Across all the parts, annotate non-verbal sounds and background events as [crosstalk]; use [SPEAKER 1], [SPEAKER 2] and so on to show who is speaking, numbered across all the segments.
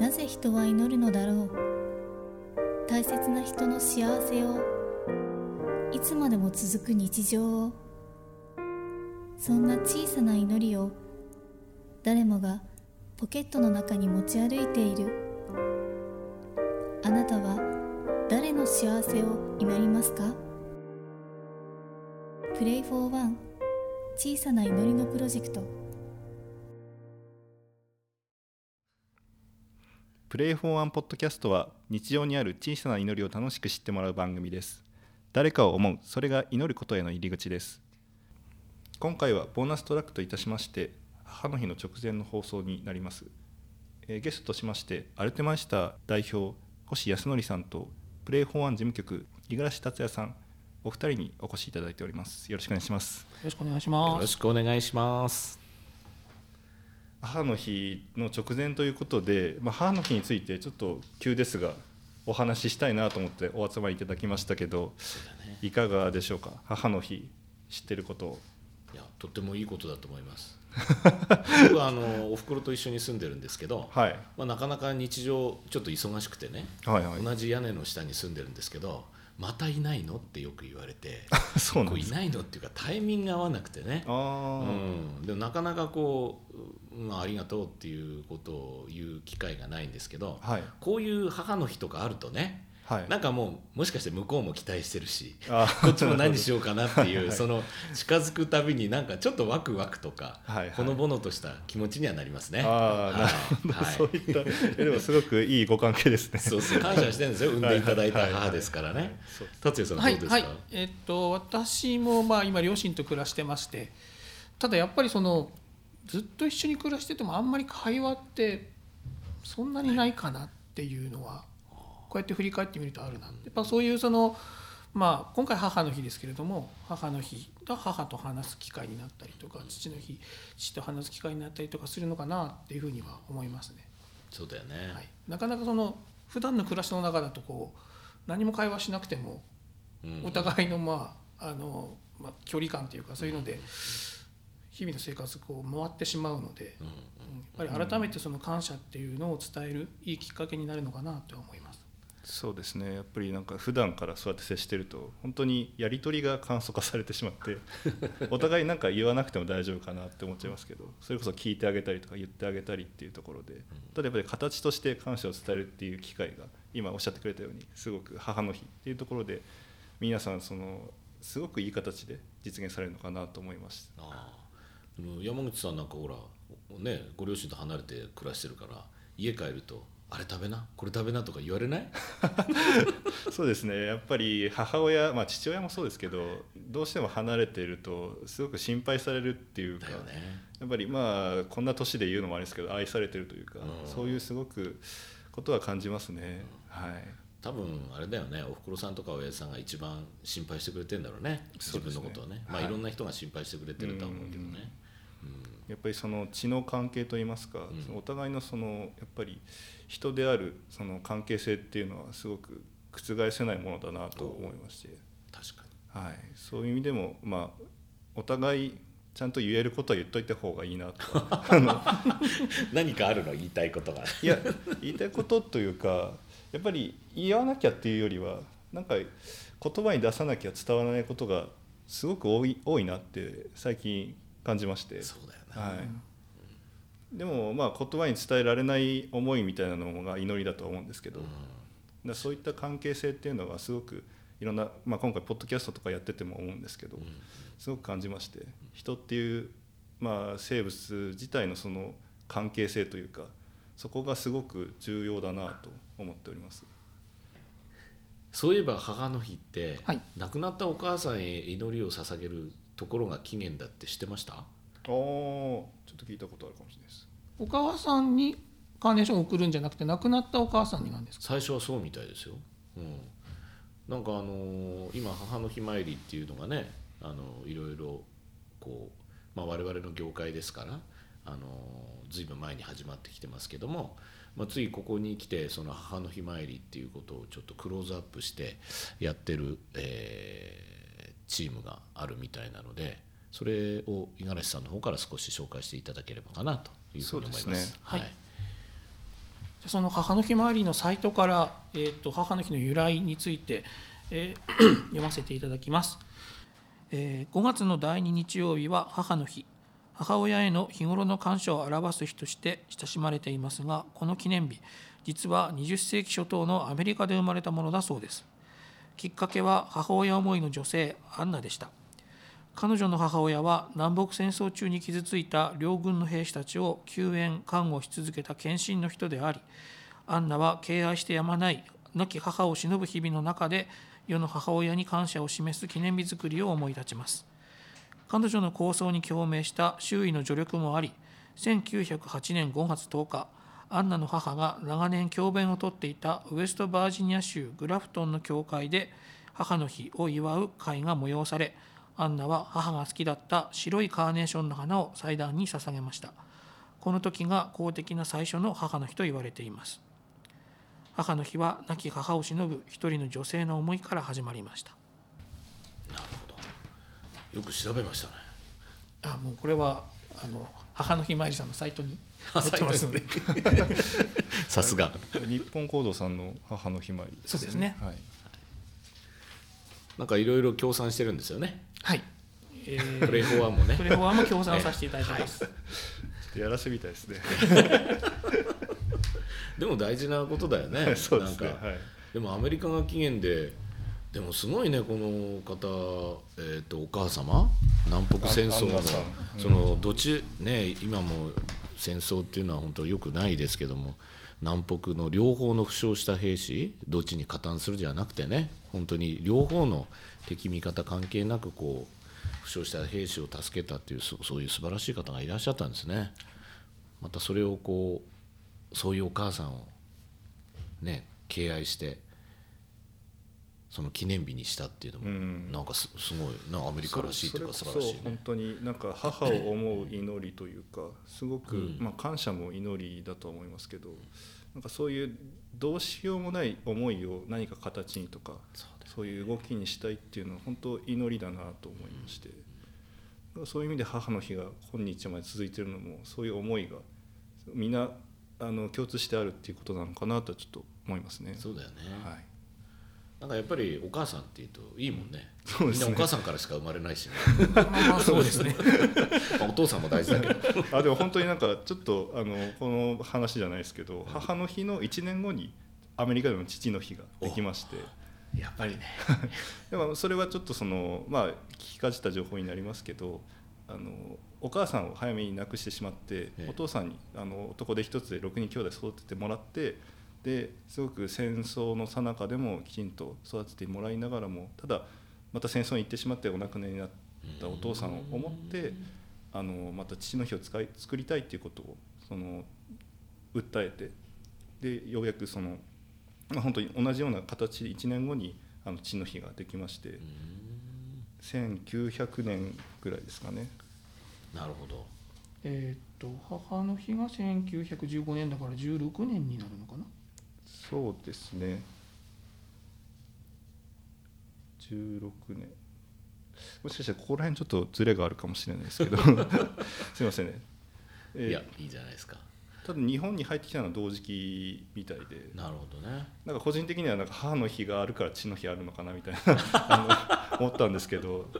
[SPEAKER 1] なぜ人は祈るのだろう？大切な人の幸せをいつまでも続く日常をそんな小さな祈りを誰もがポケットの中に持ち歩いている。あなたは誰の幸せを祈りますか？プレイフォーワン小さな祈りのプロジェクト。
[SPEAKER 2] プレイフォーワンポッドキャストは日常にある小さな祈りを楽しく知ってもらう番組です。誰かを思うそれが祈ることへの入り口です。今回はボーナストラックといたしまして母の日の直前の放送になります、えー、ゲストとしましてアルテマイスター代表星康則さんとプレイフォーワン事務局五十嵐達也さんお二人にお越しいただいておりますよろしくお願いします。よ
[SPEAKER 3] ろしくお願いします。
[SPEAKER 4] よろしくお願いします。
[SPEAKER 2] 母の日の直前ということで、まあ、母の日についてちょっと急ですがお話ししたいなと思ってお集まりいただきましたけど、ね、いかがでしょうか？母の日知ってること。
[SPEAKER 4] いやとってもいいことだと思います。[laughs] 僕はあのおふくろと一緒に住んでるんですけど、はい、まあ、なかなか日常ちょっと忙しくてね、はいはい、同じ屋根の下に住んでるんですけどまたいないの？ってよく言われて [laughs] そうなんいないの？っていうかタイミング合わなくてね、うん、でもなかなかこう、まあ、ありがとうっていうことを言う機会がないんですけど、はい、こういう母の日とかあるとねはい、なんかもうもしかして向こうも期待してるしこっちも何しようかなっていう [laughs] はい、その近づくたびになんかちょっとワクワクとか、はいはい、ほのぼのとした気持ちにはなりますね。あなる
[SPEAKER 2] ほど、そういったでもすごくいいご関係ですね。
[SPEAKER 4] そうそう感謝してるんですよ産んでいただいた母ですからね。達也さんどうですか、はいはい、
[SPEAKER 3] えー、っと私もまあ今両親と暮らしてましてただやっぱりそのずっと一緒に暮らしててもあんまり会話ってそんなにないかなっていうのは。こうやって振り返ってみるとあるなやっぱそういうそのまあ今回母の日ですけれども母の日が母と話す機会になったりとか父の日父と話す機会になったりとかするのかなっていうふうには思いますね。
[SPEAKER 4] そうだよね、
[SPEAKER 3] はい、なかなかその普段の暮らしの中だとこう何も会話しなくてもお互いのまああの、まあ、距離感というかそういうので日々の生活こう回ってしまうので、やっぱり改めてその感謝っていうのを伝えるいいきっかけになるのかなと思います。
[SPEAKER 2] そうですね。やっぱりなんか普段からそうやって接してると本当にやり取りが簡素化されてしまって [laughs] お互い何か言わなくても大丈夫かなって思っちゃいますけどそれこそ聞いてあげたりとか言ってあげたりっていうところでただやっぱり形として感謝を伝えるっていう機会が今おっしゃってくれたようにすごく母の日っていうところで皆さんそのすごくいい形で実現されるのかなと思いました。
[SPEAKER 4] 山口さんなんかほらねご両親と離れて暮らしてるから家帰るとあれ食べな？これ食べなとか言われない？[laughs]
[SPEAKER 2] そうですね。やっぱり母親、まあ、父親もそうですけどどうしても離れているとすごく心配されるっていうか、ね、やっぱりまあこんな年で言うのもあれですけど愛されてるというか、うん、そういうすごくことは感じますね、うん、はい。
[SPEAKER 4] 多分あれだよね。おふくろさんとか親父さんが一番心配してくれてるんだろうね。自分のことをね、ね、まあ、い。ろんな人が心配してくれてるとは思うけどね、
[SPEAKER 2] うん、やっぱりその血の関係といいますか、お互いのそのやっぱり人であるその関係性っていうのはすごく覆せないものだなと思いまして。
[SPEAKER 4] 確か
[SPEAKER 2] に、はい、そういう意味でも、まあ、お互いちゃんと言えることは言っといた方がいいなと。[laughs]
[SPEAKER 4] 何かあるの？言いたいことが。
[SPEAKER 2] いや言いたいことというかやっぱり言わなきゃっていうよりはなんか言葉に出さなきゃ伝わらないことがすごく多い多いなって最近感じまして。
[SPEAKER 4] そうだよね、はい。
[SPEAKER 2] でもまあ言葉に伝えられない思いみたいなのが祈りだと思うんですけど、うん、そういった関係性っていうのがすごくいろんな、まあ、今回ポッドキャストとかやってても思うんですけど、うん、すごく感じまして。人っていう、まあ、生物自体のその関係性というかそこがすごく重要だなと思っております。
[SPEAKER 4] そういえば母の日って、はい、亡くなったお母さんへ祈りを捧げるところが起源だって知ってました？
[SPEAKER 2] あちょっと聞いたことあるかもしれないです。
[SPEAKER 3] お母さんにカーネーションを送るんじゃなくて亡くなったお母さんになんですか？
[SPEAKER 4] 最初はそうみたいですよ、うん、なんかあのー、今母の日参りっていうのがねあのいろいろこう、まあ、我々の業界ですからあのずいぶん前に始まってきてますけども、まあ、ついここに来てその母の日参りっていうことをちょっとクローズアップしてやってる、えー、チームがあるみたいなので。それを五十嵐さんの方から少し紹介していただければかなというふうに思います。すね、はい、
[SPEAKER 3] その母の日周りのサイトから、えーと、母の日の由来について、えー、[coughs] 読ませていただきます、えー、5月の第2日曜日は母の日。母親への日頃の感謝を表す日として親しまれていますがこの記念日実は20世紀初頭のアメリカで生まれたものだそうですきっかけは母親思いの女性アンナでした。彼女の母親は南北戦争中に傷ついた両軍の兵士たちを救援看護し続けた献身の人でありアンナは敬愛してやまない亡き母を偲ぶ日々の中で世の母親に感謝を示す記念日作りを思い立ちます。彼女の構想に共鳴した周囲の助力もあり1908年5月10日アンナの母が長年教鞭をとっていたウェストバージニア州グラフトンの教会で母の日を祝う会が催されアンナは母が好きだった白いカーネーションの花を祭壇に捧げました。この時が公的な最初の母の日と言われています。母の日は亡き母を偲ぶ一人の女性の思いから始まりました。
[SPEAKER 4] なるほど。よく調べましたね。
[SPEAKER 3] あもうこれはあの母の日参りさんのサイトに [laughs] [laughs]
[SPEAKER 4] さすが。
[SPEAKER 2] 日本行動さんの母の日参り、
[SPEAKER 3] ね、そうですね、はい、
[SPEAKER 4] なんかいろいろ協賛してるんですよね。
[SPEAKER 3] はい、
[SPEAKER 4] えー、プレイフォアもね。
[SPEAKER 3] プレイフォアも協賛させていただいてます、は
[SPEAKER 2] い、やらせみたいですね。[laughs]
[SPEAKER 4] でも大事なことだよね。
[SPEAKER 2] そうですね、はい、
[SPEAKER 4] でもアメリカが起源ででもすごいねこの方、えーと、お母様？南北戦争のそのどっち？ね今も戦争っていうのは本当よくないですけども南北の両方の負傷した兵士どっちに加担するじゃなくてね本当に両方の敵味方関係なくこう負傷した兵士を助けたっていうそういう素晴らしい方がいらっしゃったんですね。またそれをこうそういうお母さんをね敬愛してその記念日にしたっていうのも、うん、なんかすすごいなアメリカらしいというか素晴らしい、ね、
[SPEAKER 2] 本当になんか母を思う祈りというかすごく、うん、まあ、感謝も祈りだと思いますけどなんかそういうどうしようもない思いを何か形にとかそういう動きにしたいっていうのは本当祈りだなと思いまして、うん、そういう意味で母の日が今日まで続いてるのもそういう思いがみんなあの共通してあるっていうことなのかなとちょっと思いますね。
[SPEAKER 4] そうだよね、はいなんかやっぱりお母さんっていうといいもんね。そうですね。みんなお母さんからしか生まれないし、ね、
[SPEAKER 3] ま [laughs] あそうですね。[laughs]
[SPEAKER 4] お父さんも大事だけど。
[SPEAKER 2] あでも本当になんかちょっとあのこの話じゃないですけど母の日の1年後にアメリカでの父の日ができまして。
[SPEAKER 4] やっぱりね。[laughs]
[SPEAKER 2] でもそれはちょっとそのまあ聞きかじた情報になりますけどあのお母さんを早めに亡くしてしまって、お父さんにあの男で一つで6人兄弟育ててもらってですごく戦争の最中でもきちんと育ててもらいながらもただまた戦争に行ってしまってお亡くなりになったお父さんを思ってあのまた父の日を使い作りたいっていうことをその訴えてでようやくその、まあ、本当に同じような形で1年後にあの父の日ができまして1900年ぐらいですかね。
[SPEAKER 4] なるほど。
[SPEAKER 3] えっと母の日が1915年だから16年になるのかな？
[SPEAKER 2] そうですね。16年。もしかしたらここら辺ちょっとずれがあるかもしれないですけど。[laughs] すいませんね、
[SPEAKER 4] えー、いやいいじゃないですか。
[SPEAKER 2] ただ日本に入ってきたのは同時期みたいで。
[SPEAKER 4] なるほどね。
[SPEAKER 2] なんか個人的にはなんか母の日があるから父の日あるのかなみたいな [laughs] 思ったんですけど。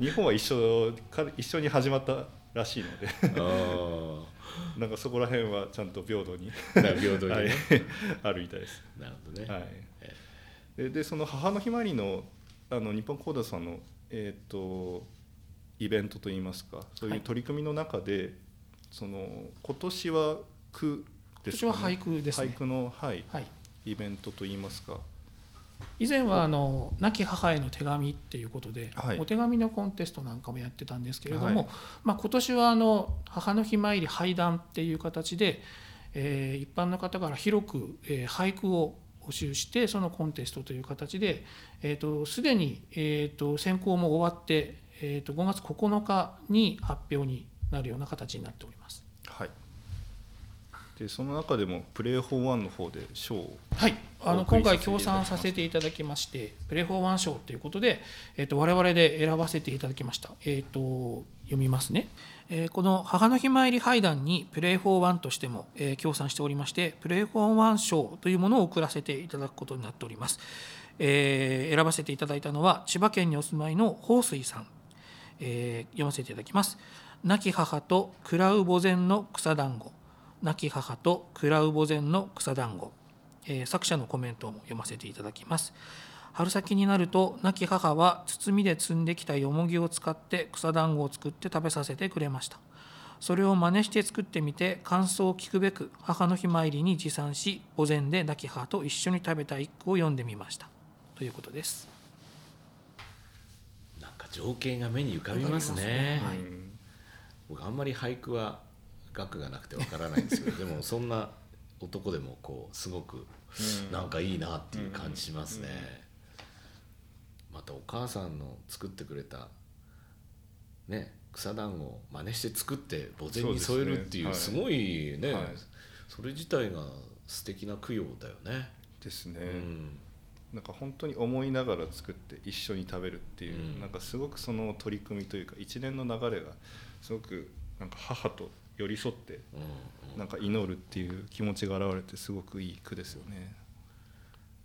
[SPEAKER 2] 日本は一緒か一緒に始まったらしいのでなんかそこら辺はちゃんと平等に。
[SPEAKER 4] 平等に、はい、
[SPEAKER 2] あるみたいです。
[SPEAKER 4] なるほどね。
[SPEAKER 2] はい。ででその母の日まりのあの日本講座さんのえっ、ー、とイベントといいますかそういう取り組みの中で、はい、その今年は句
[SPEAKER 3] ですか、ね、今年は俳句です、
[SPEAKER 2] ね、俳句のはい、はい、イベントといいますか。
[SPEAKER 3] 以前はあの亡き母への手紙っていうことで、はい、お手紙のコンテストなんかもやってたんですけれども、はい、まあ、今年はあの母の日参り拝談っていう形で、えー、一般の方から広く、えー、俳句を募集してそのコンテストという形ですで、に、えーと、選考も終わって、えーと、と5月9日に発表になるような形になっております。
[SPEAKER 2] はいでその中でもプレイフォーワンの方で賞を
[SPEAKER 3] はいあの今回協賛させていただきましてプレイフォーワン賞ということで、えーと、我々で選ばせていただきました、えーと、読みますね。えー、この母の日参り俳壇にプレイフォーワンとしても、えー、協賛しておりましてプレイフォーワン賞というものを送らせていただくことになっております。えー、選ばせていただいたのは千葉県にお住まいの宝水さん、えー、読ませていただきます。亡き母と喰らう墓前の草団子亡き母と喰らう墓前の草団子、えー、作者のコメントも読ませていただきます。春先になると亡き母は包みで摘んできたよもぎを使って草団子を作って食べさせてくれました。それを真似して作ってみて感想を聞くべく母の日参りに持参しお膳で亡き母と一緒に食べた一句を読んでみました。ということです。
[SPEAKER 4] なんか情景が目に浮かびますね、ね。はい、僕あんまり俳句は学がなくてわからないんですけど [laughs] でもそんな男でもこうすごくなんかいいなっていう感じしますね。またお母さんの作ってくれたね草団子を真似して作って墓前に添えるっていうすごいね、はい、それ自体が素敵な供養だよね。
[SPEAKER 2] ですね。うん。なんか本当に思いながら作って一緒に食べるっていう、うん、なんかすごくその取り組みというか一連の流れがすごくなんか母と寄り添ってなんか祈るっていう気持ちが現れてすごくいい句ですよね。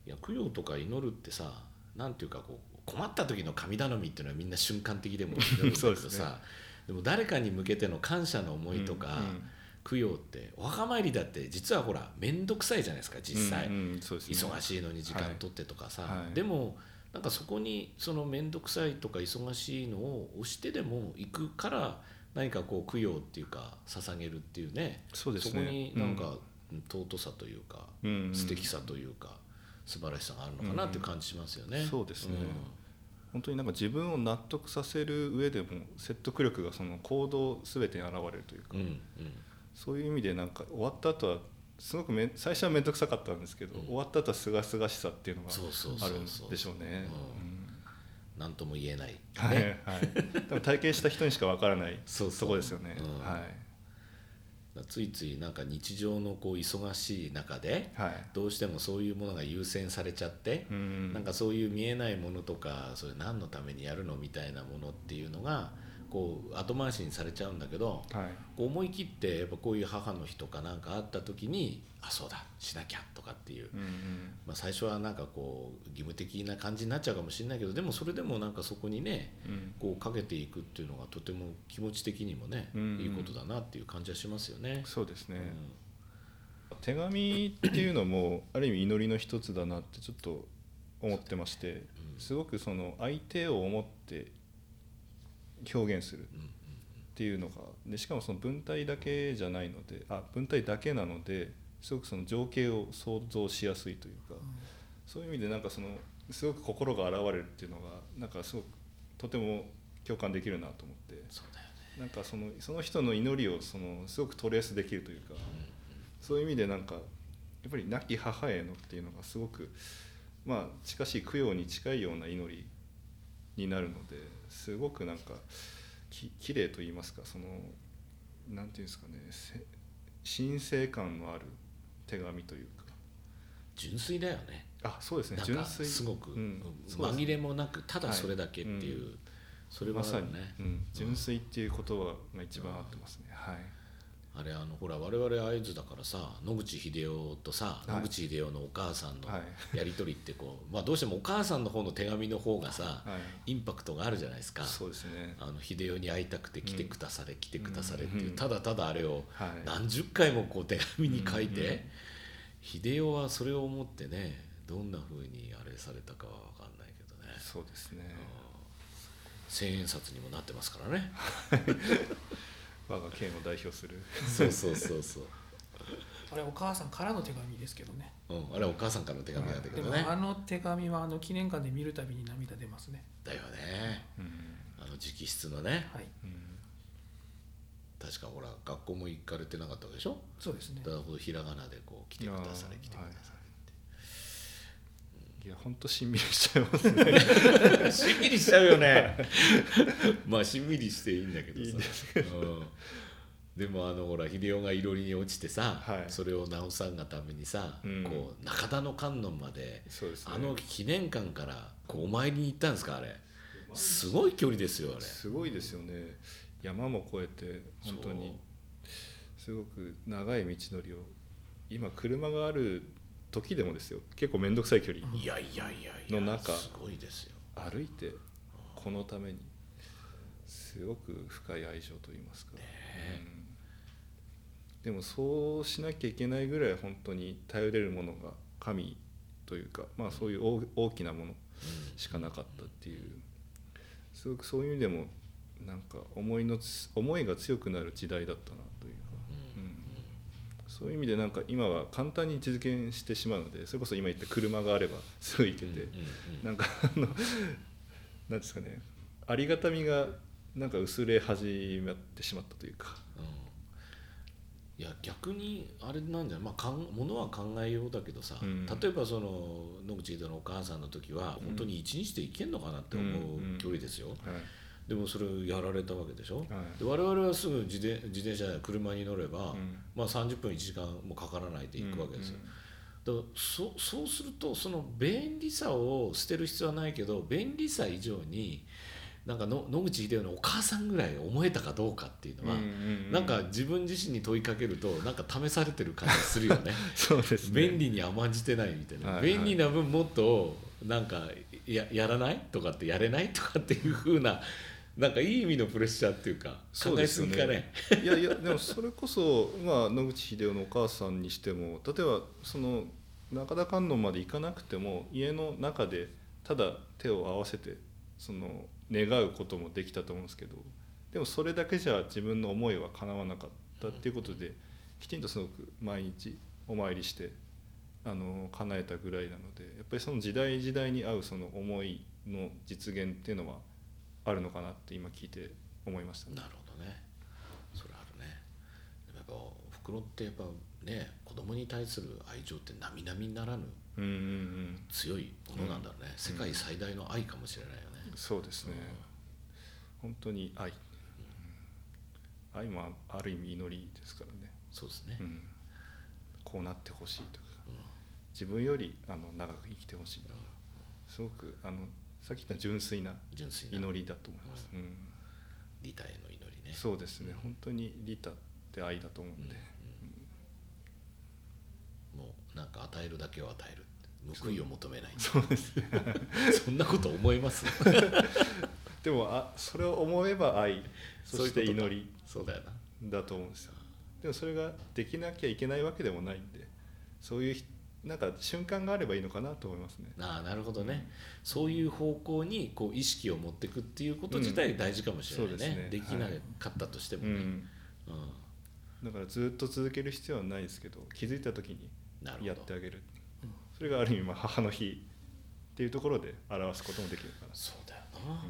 [SPEAKER 4] いや供養とか祈るってさなんていうかこう困った時の神頼みっていうのはみんな瞬間的でもいるんだけどさ [laughs] でも誰かに向けての感謝の思いとか、供養ってお墓参りだって実はほら面倒くさいじゃないですか実際、忙しいのに時間取ってとかさ、でもなんかそこにその面倒くさいとか忙しいのを押してでも行くから何かこう供養っていうか捧げるっていうね。
[SPEAKER 2] そ
[SPEAKER 4] こになんか尊さというか、素敵さというか素晴らしさがあるのかなっていう感じしますよね。
[SPEAKER 2] うん、そうですね、うん、本当になんか自分を納得させる上でも説得力がその行動全てに現れるというか、うんうん、そういう意味でなんか終わった後はすごくめ最初は面倒くさかったんですけど、終わった後はすがすがしさっていうのがあるんでしょうね。
[SPEAKER 4] 何とも言えない、ね、
[SPEAKER 2] はい。はい、多分体験した人にしかわからないそこですよね。はい。
[SPEAKER 4] ついついなんか日常のこう忙しい中で、どうしてもそういうものが優先されちゃって、なんかそういう見えないものとかそれ何のためにやるのみたいなものっていうのがこう後回しにされちゃうんだけど、はい、思い切ってやっぱこういう母の日とかなんかあった時にあそうだしなきゃとかっていう、うんうん、まあ、最初はなんかこう義務的な感じになっちゃうかもしれないけどでもそれでもなんかそこにね、うん、こうかけていくっていうのがとても気持ち的にもね、うんうん、いいことだなっていう感じはしますよね。
[SPEAKER 2] そうですね、うん、手紙っていうのもある意味祈りの一つだなってちょっと思ってましてすごくその相手を思って表現する。っていうのがでしかもその文体だけじゃないのであ文体だけなのですごくその情景を想像しやすいというか、そういう意味でなんかそのすごく心が現れるっていうのがなんかすごくとても共感できるなと思って
[SPEAKER 4] そうだよ、
[SPEAKER 2] ね、なんかそのその人の祈りをそのすごくトレースできるというか、そういう意味でなんかやっぱり亡き母へのっていうのがすごくまあ近しい供養に近いような祈りになるのですごくなんかき綺麗と言いますかそのなんていうんですかね神聖感のある手紙というか。
[SPEAKER 4] 純粋だよね。
[SPEAKER 2] あそうですね純粋。
[SPEAKER 4] すごく、うん、紛れもなくただそれだけっていう、はいうん、それは、ね、まさに、
[SPEAKER 2] うん、純粋っていう言葉が一番合ってますね、はい
[SPEAKER 4] あれあのほら我々会津だからさ野口英世とさ、野口英世のお母さんのやり取りってこう、[laughs] まあ、どうしてもお母さんの方の手紙の方がさ、インパクトがあるじゃないですか。
[SPEAKER 2] そうですね。
[SPEAKER 4] あの秀夫に会いたくて来てくだされ、来てくだされっていう、ただただあれを何十回もこう手紙に書いて、秀夫はそれを思ってねどんなふうにあれされたかは分かんないけどね。
[SPEAKER 2] そうですね。
[SPEAKER 4] 千円札にもなってますからね [laughs]
[SPEAKER 2] 我が県を代表する。
[SPEAKER 4] そうそうそうそう。[laughs]
[SPEAKER 3] あれお母さんからの手紙ですけどね。
[SPEAKER 4] うんあれお母さんからの手紙なんだけどね。
[SPEAKER 3] あの手紙はあの記念館で見るたびに涙出ますね。
[SPEAKER 4] だよね、うん、あの直筆のね。はい、うん、確かほら学校も行かれてなかったでしょ？
[SPEAKER 3] そうですね。
[SPEAKER 4] だからひらがなでこう来てください来てください
[SPEAKER 2] いや本当しんみりしちゃいますね。[laughs]
[SPEAKER 4] しんみりしちゃうよね。[laughs] まあしんみりしていいんだけどさ。いいですけど、うん、でもあのほら秀夫がいろりに落ちてさ、はい、それを直さんがためにさ、うん、こう中田の観音まで、ね、あの記念館からこうお参りに行ったんですかあれ。すごい距離ですよあれ。
[SPEAKER 2] すごいですよね。山も越えて本当に。すごく長い道のりを今車がある時でもですよ。結構面倒くさい距離の中歩いてこのためにすごく深い愛情といいますか、ねうん、でもそうしなきゃいけないぐらい本当に頼れるものが神というか、まあ、そういう大きなものしかなかったっていう。すごくそういう意味でもなんか思いの思いが強くなる時代だったなというそういう意味でなんか今は簡単に実現してしまうのでそれこそ今言った車があればすぐ行けて、なんかあの [laughs] 何ですかね。ありがたみがなんか薄れ始まってしまったというか。
[SPEAKER 4] いや逆にあれなんじゃない、まあ、かんものは考えようだけどさ、うん、例えばその野口井戸のお母さんの時は本当に一日で行けんのかなって思う距離ですよ、うんうんはいでもそれをやられたわけでしょ、はい、で我々はすぐ自転自転車や車に乗れば、うん、まあ、30分1時間もかからないで行くわけですよ、うんうん、だからそそうするとその便利さを捨てる必要はないけど便利さ以上になんかの野口英世のお母さんぐらい思えたかどうかっていうのは、うんうんうん、なんか自分自身に問いかけるとなんか試されてる感じするよね。[laughs]
[SPEAKER 2] そうです、ね、
[SPEAKER 4] 便利に甘んじてないみたいな、はいはい、便利な分もっとなんかややらない？とかってやれない？とかっていうふうななんかいい意味のプレッシャーっていうか考えすぎかね。
[SPEAKER 2] いやいやでもそれこそ、[laughs] まあ、野口英世のお母さんにしても例えばその中田観音まで行かなくても家の中でただ手を合わせてその願うこともできたと思うんですけどでもそれだけじゃ自分の思いは叶わなかったっていうことできちんとすごく毎日お参りしてあの叶えたぐらいなのでやっぱりその時代時代に合うその思いの実現っていうのはあるのかなって今聞いて思いました、
[SPEAKER 4] ね、なるほどね。それあるね。やっぱ袋ってやっぱね子供に対する愛情って並々ならぬ強いものなんだろうね、うん、世界最大の愛かもしれないよね、
[SPEAKER 2] うん、そうですね、うん、本当に愛、愛もある意味祈りですからね。
[SPEAKER 4] そうですね、
[SPEAKER 2] こうなってほしいとか、自分よりあの長く生きてほしいすごくあのさっき言った純粋な祈りだと思います、うん、
[SPEAKER 4] 利他への祈りね。
[SPEAKER 2] そうですね、本当に利他って愛だと思うんで、
[SPEAKER 4] もうなんか与えるだけを与える報いを求めない。
[SPEAKER 2] そうですね。
[SPEAKER 4] そんなこと思います？[laughs]
[SPEAKER 2] でもあそれを思えば愛そして祈り
[SPEAKER 4] そうだよな。
[SPEAKER 2] だと思うんですよ。でもそれができなきゃいけないわけでもないんでそういうなんか瞬間があればいいのかなと思いますね。
[SPEAKER 4] あなるほどね、うん、そういう方向にこう意識を持っていくっていうこと自体大事かもしれないね。うん、ね。できなかったとしてもね、はい、うん、
[SPEAKER 2] だからずっと続ける必要はないですけど気づいた時にやってあげる。それがある意味まあ母の日っていうところで表すこともできるかな。
[SPEAKER 4] そうだよな、か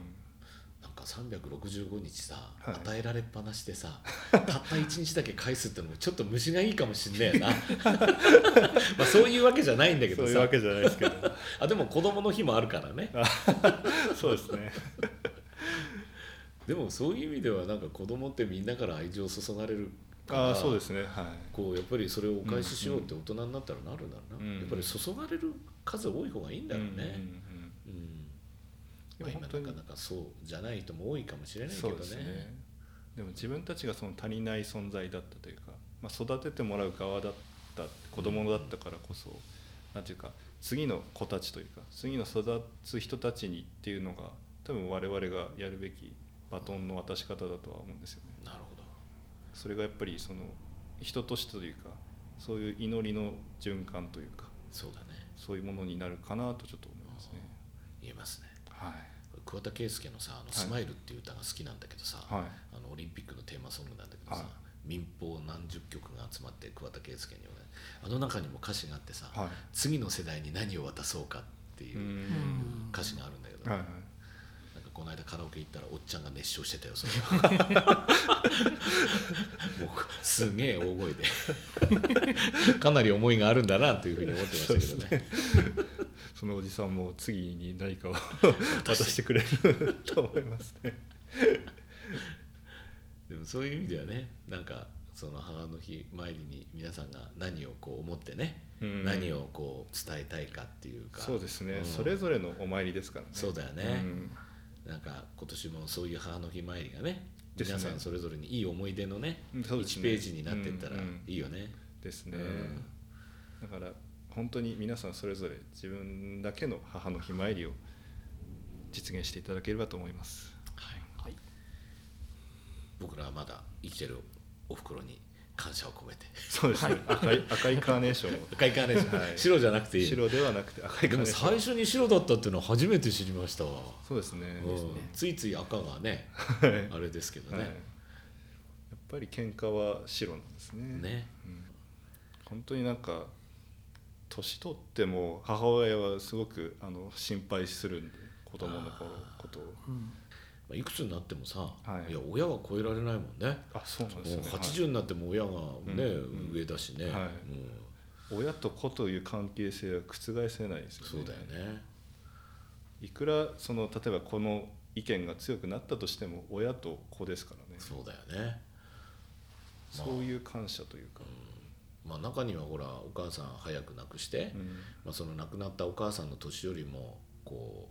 [SPEAKER 4] 365日さ、はい、与えられっぱなしでさ [laughs] たった1日だけ返すってのもちょっと虫がいいかもしんねえな。[laughs] まあそういうわけじゃないんだけど
[SPEAKER 2] さ。そういうわけじゃないですけど [laughs]
[SPEAKER 4] あでも子供の日もあるからね。
[SPEAKER 2] そうですね。
[SPEAKER 4] でもそういう意味ではなんか子供ってみんなから愛情を注がれる
[SPEAKER 2] あそうですね、はい、
[SPEAKER 4] こうやっぱりそれをお返ししようって大人になったらなるんだろうな、うん。うん、やっぱり注がれる数多い方がいいんだろうね、うんうんうんまあ、今なかなかそうじゃない人も多いかもしれないけどね
[SPEAKER 2] でも自分たちがその足りない存在だったというか、まあ、育ててもらう側だった子供だったからこそ、うん、なんていうか次の子たちというか次の育つ人たちにっていうのが多分我々がやるべきバトンの渡し方だとは思うんですよね。
[SPEAKER 4] なるほど
[SPEAKER 2] それがやっぱりその人としてというかそういう祈りの循環というか
[SPEAKER 4] そうだね
[SPEAKER 2] そういうものになるかなとちょっと思いますね。
[SPEAKER 4] 言えますね。
[SPEAKER 2] はい、
[SPEAKER 4] 桑田佳祐のさ「あのスマイル」っていう歌が好きなんだけどさ、はい、あのオリンピックのテーマソングなんだけどさ、はい、民放何十曲が集まって桑田佳祐には、ね、あの中にも歌詞があってさ、はい、次の世代に何を渡そうかっていう歌詞があるんだけど、はいはい。なんかこの間カラオケ行ったらおっちゃんが熱唱してたよそれ。は [laughs] もうすげえ大声で。[laughs] かなり思いがあるんだなというふうに思ってましたけどね
[SPEAKER 2] そのおじさんも次に何かを渡してくれると思いますね。[laughs]
[SPEAKER 4] でもそういう意味ではねなんかその母の日参りに皆さんが何をこう思ってね、うん、何をこう伝えたいかっていうか。
[SPEAKER 2] そうですね、うん、それぞれのお参りですからね。
[SPEAKER 4] そうだよね、うん、なんか今年もそういう母の日参りがね皆さんそれぞれにいい思い出のねね。1ページになっていったらいいよね。
[SPEAKER 2] ですね。だから本当に皆さんそれぞれ自分だけの母の日参りを実現していただければと思います。はい、はい、
[SPEAKER 4] 僕らはまだ生きてるおふくろに感謝を込めて。
[SPEAKER 2] そうですね、赤い赤いカーネーション
[SPEAKER 4] 赤いカーネーション、はい、白じゃなくていい。
[SPEAKER 2] 白ではなくて赤いカーネーシ
[SPEAKER 4] ョン。最初に白だったっていうのは初めて知りました。わ
[SPEAKER 2] そうですね。う
[SPEAKER 4] ん、ついつい赤がねあれですけどね、はい、やっ
[SPEAKER 2] ぱり喧嘩は白なんですね。ね、うん、本当になんか年取っても母親はすごくあの心配するんで子供の頃ことを、うん。
[SPEAKER 4] いくつになってもさ、はい、いや親は超えられないもんね。
[SPEAKER 2] あそうなんですね。
[SPEAKER 4] 80になっても親がね、うん、上だしね、はい。
[SPEAKER 2] うん、親と子という関係性は覆せないですよね。
[SPEAKER 4] そうだよね。
[SPEAKER 2] いくらその例えばこの意見が強くなったとしても親と子ですからね。
[SPEAKER 4] そうだよね、
[SPEAKER 2] そういう感謝というか、
[SPEAKER 4] うん、まあ、中にはほらお母さん早く亡くして、うん、まあ、その亡くなったお母さんの年よりもこ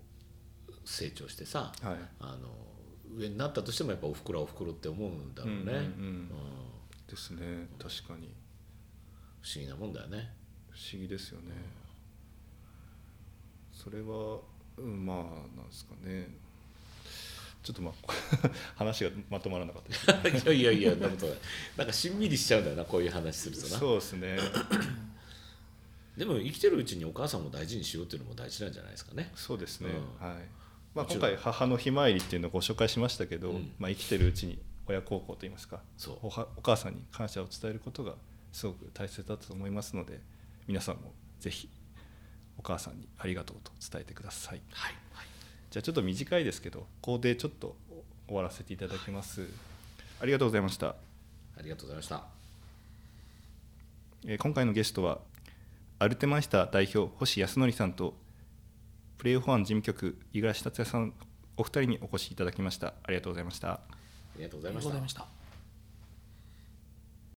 [SPEAKER 4] う成長してさ、はい、あの上になったとしてもやっぱおふくろおふくろって思うんだろうね、うんうん。うん、
[SPEAKER 2] ですね確かに。
[SPEAKER 4] 不思議なもんだよね。
[SPEAKER 2] 不思議ですよね、それは、うん、まあなんですかねちょっとまあ [laughs] 話がまとまらなかっ
[SPEAKER 4] た。[laughs] いやいやいやなんかしんみりしちゃうんだよなこういう話するとな。
[SPEAKER 2] そうですね。[coughs]
[SPEAKER 4] でも生きてるうちにお母さんも大事にしようっていうのも大事なんじゃないですかね。
[SPEAKER 2] そうですね、うん、はい。まあ、今回母の日参りっていうのをご紹介しましたけど、うん、まあ、生きてるうちに親孝行といいますかお母さんに感謝を伝えることがすごく大切だと思いますので皆さんもぜひお母さんにありがとうと伝えてください、はい、じゃあちょっと短いですけどここでちょっと終わらせていただきます、はい、ありがとうございました。あ
[SPEAKER 4] りがとうございました、
[SPEAKER 2] えー、今回のゲストはアルテマイスター代表星康則さんとプレイオファン事務局五十嵐達也さんお二人にお越しいただきました。ありがとうございました。あ
[SPEAKER 4] りがとうございました